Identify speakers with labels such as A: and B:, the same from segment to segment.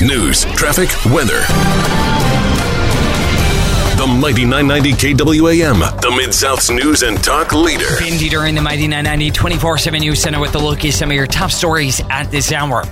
A: news, traffic, weather. The Mighty 990 KWAM, the Mid South's news and talk leader.
B: Indeed, during the Mighty 990 24 7 News Center with the look at some of your top stories at this hour.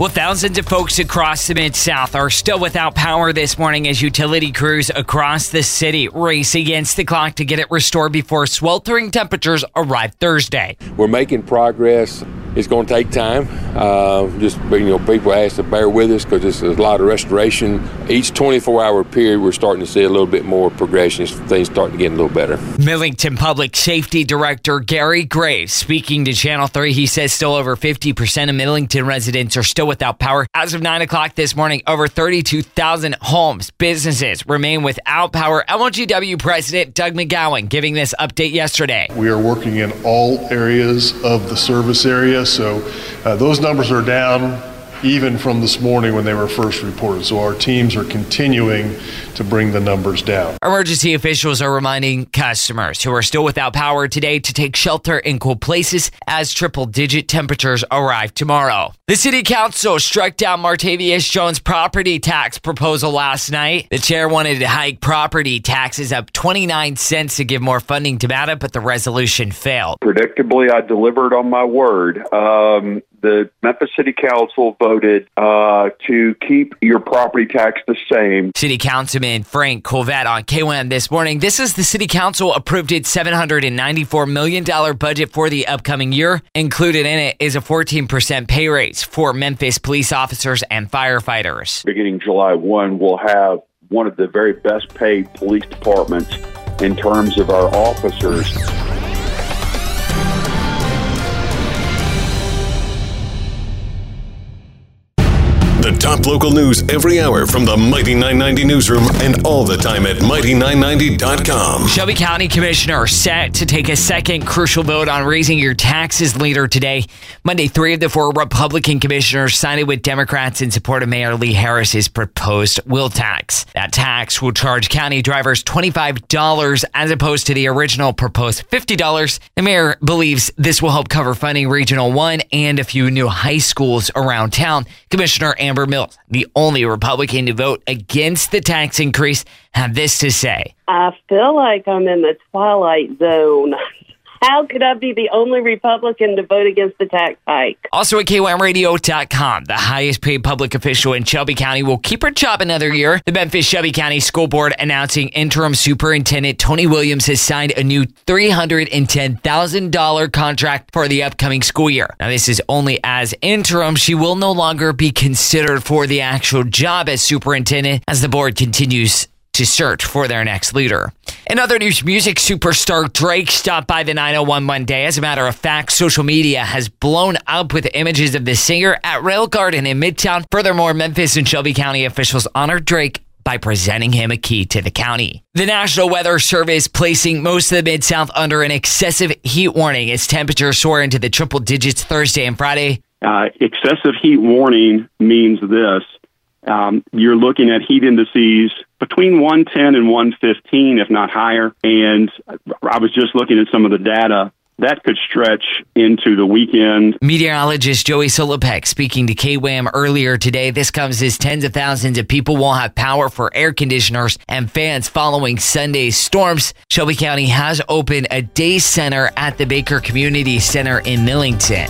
B: Well, thousands of folks across the Mid South are still without power this morning as utility crews across the city race against the clock to get it restored before sweltering temperatures arrive Thursday.
C: We're making progress. It's going to take time. Uh, just you know, people ask to bear with us because there's a lot of restoration. Each 24-hour period, we're starting to see a little bit more progression. Things starting to get a little better.
B: Millington Public Safety Director Gary Graves speaking to Channel 3. He says still over 50% of Millington residents are still without power. As of 9 o'clock this morning, over 32,000 homes, businesses remain without power. LGW President Doug McGowen giving this update yesterday.
D: We are working in all areas of the service area, so uh, those numbers are down even from this morning when they were first reported. So our teams are continuing to bring the numbers down.
B: Emergency officials are reminding customers who are still without power today to take shelter in cool places as triple digit temperatures arrive tomorrow. The city council struck down Martavius Jones' property tax proposal last night. The chair wanted to hike property taxes up 29 cents to give more funding to MATA, but the resolution failed.
E: Predictably, I delivered on my word. Um, the Memphis City Council voted uh, to keep your property tax the same.
B: City Councilman Frank Colvett on KWAM this morning. This is the City Council approved its $794 million budget for the upcoming year. Included in it is a 14% pay raise for Memphis police officers and firefighters.
E: Beginning July 1, we'll have one of the very best paid police departments in terms of our officers.
A: Top local news every hour from the Mighty 990 newsroom and all the time at mighty990.com.
B: Shelby County Commissioner set to take a second crucial vote on raising your taxes later today. Monday, three of the four Republican commissioners sided with Democrats in support of Mayor Lee Harris's proposed wheel tax. That tax will charge county drivers $25 as opposed to the original proposed $50. The mayor believes this will help cover funding Regional 1 and a few new high schools around town. Commissioner Amber Mills, the only Republican to vote against the tax increase, had this to say.
F: I feel like I'm in the twilight zone. How could I be the only Republican to vote against the tax hike?
B: Also at KWAMradio.com, the highest paid public official in Shelby County will keep her job another year. The Memphis Shelby County School Board announcing interim superintendent Toni Williams has signed a new $310,000 contract for the upcoming school year. Now, this is only as interim. She will no longer be considered for the actual job as superintendent as the board continues to search for their next leader. In other news, music superstar Drake stopped by the 901 Monday. As a matter of fact, social media has blown up with images of the singer at Railgarten in Midtown. Furthermore, Memphis and Shelby County officials honored Drake by presenting him a key to the county. The National Weather Service placing most of the Mid South under an excessive heat warning as temperatures soar into the triple digits Thursday and Friday.
G: Uh, excessive heat warning means this um, you're looking at heat indices between 110 and 115, if not higher. And I was just looking at some of the data. That could stretch into the weekend.
B: Meteorologist Joey Solopek speaking to KWAM earlier today. This comes as tens of thousands of people won't have power for air conditioners and fans following Sunday's storms. Shelby County has opened a day center at the Baker Community Center in Millington.